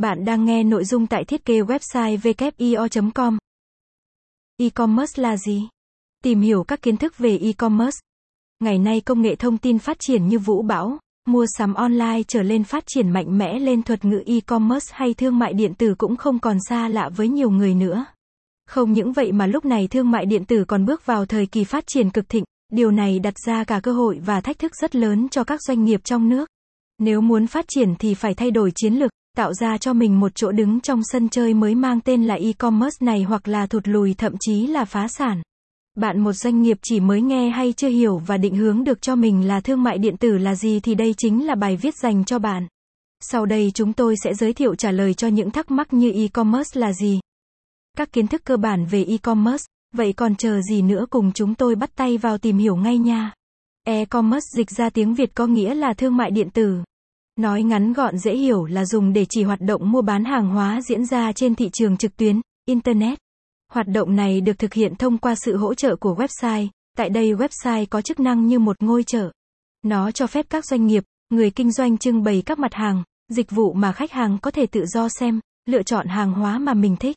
Bạn đang nghe nội dung tại thiết kế website wio.com. E-commerce là gì? Tìm hiểu các kiến thức về e-commerce. Ngày nay công nghệ thông tin phát triển như vũ bão, mua sắm online trở lên phát triển mạnh mẽ lên thuật ngữ e-commerce hay thương mại điện tử cũng không còn xa lạ với nhiều người nữa. Không những vậy mà lúc này thương mại điện tử còn bước vào thời kỳ phát triển cực thịnh, điều này đặt ra cả cơ hội và thách thức rất lớn cho các doanh nghiệp trong nước. Nếu muốn phát triển thì phải thay đổi chiến lược, tạo ra cho mình một chỗ đứng trong sân chơi mới mang tên là e-commerce này hoặc là thụt lùi thậm chí là phá sản. Bạn một doanh nghiệp chỉ mới nghe hay chưa hiểu và định hướng được cho mình là thương mại điện tử là gì thì đây chính là bài viết dành cho bạn. Sau đây chúng tôi sẽ giới thiệu trả lời cho những thắc mắc như e-commerce là gì. Các kiến thức cơ bản về e-commerce, vậy còn chờ gì nữa cùng chúng tôi bắt tay vào tìm hiểu ngay nha. E-commerce dịch ra tiếng Việt có nghĩa là thương mại điện tử. Nói ngắn gọn dễ hiểu là dùng để chỉ hoạt động mua bán hàng hóa diễn ra trên thị trường trực tuyến, Internet. Hoạt động này được thực hiện thông qua sự hỗ trợ của website, tại đây website có chức năng như một ngôi chợ. Nó cho phép các doanh nghiệp, người kinh doanh trưng bày các mặt hàng, dịch vụ mà khách hàng có thể tự do xem, lựa chọn hàng hóa mà mình thích.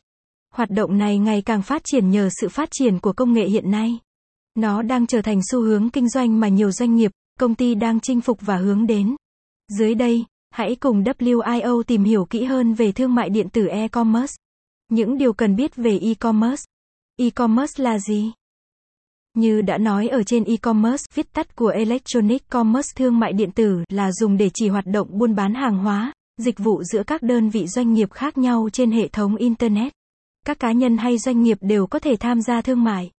Hoạt động này ngày càng phát triển nhờ sự phát triển của công nghệ hiện nay. Nó đang trở thành xu hướng kinh doanh mà nhiều doanh nghiệp, công ty đang chinh phục và hướng đến. Dưới đây, hãy cùng WIO tìm hiểu kỹ hơn về thương mại điện tử e-commerce. Những điều cần biết về e-commerce. E-commerce là gì? Như đã nói ở trên e-commerce, viết tắt của electronic commerce thương mại điện tử là dùng để chỉ hoạt động buôn bán hàng hóa, dịch vụ giữa các đơn vị doanh nghiệp khác nhau trên hệ thống internet. Các cá nhân hay doanh nghiệp đều có thể tham gia thương mại.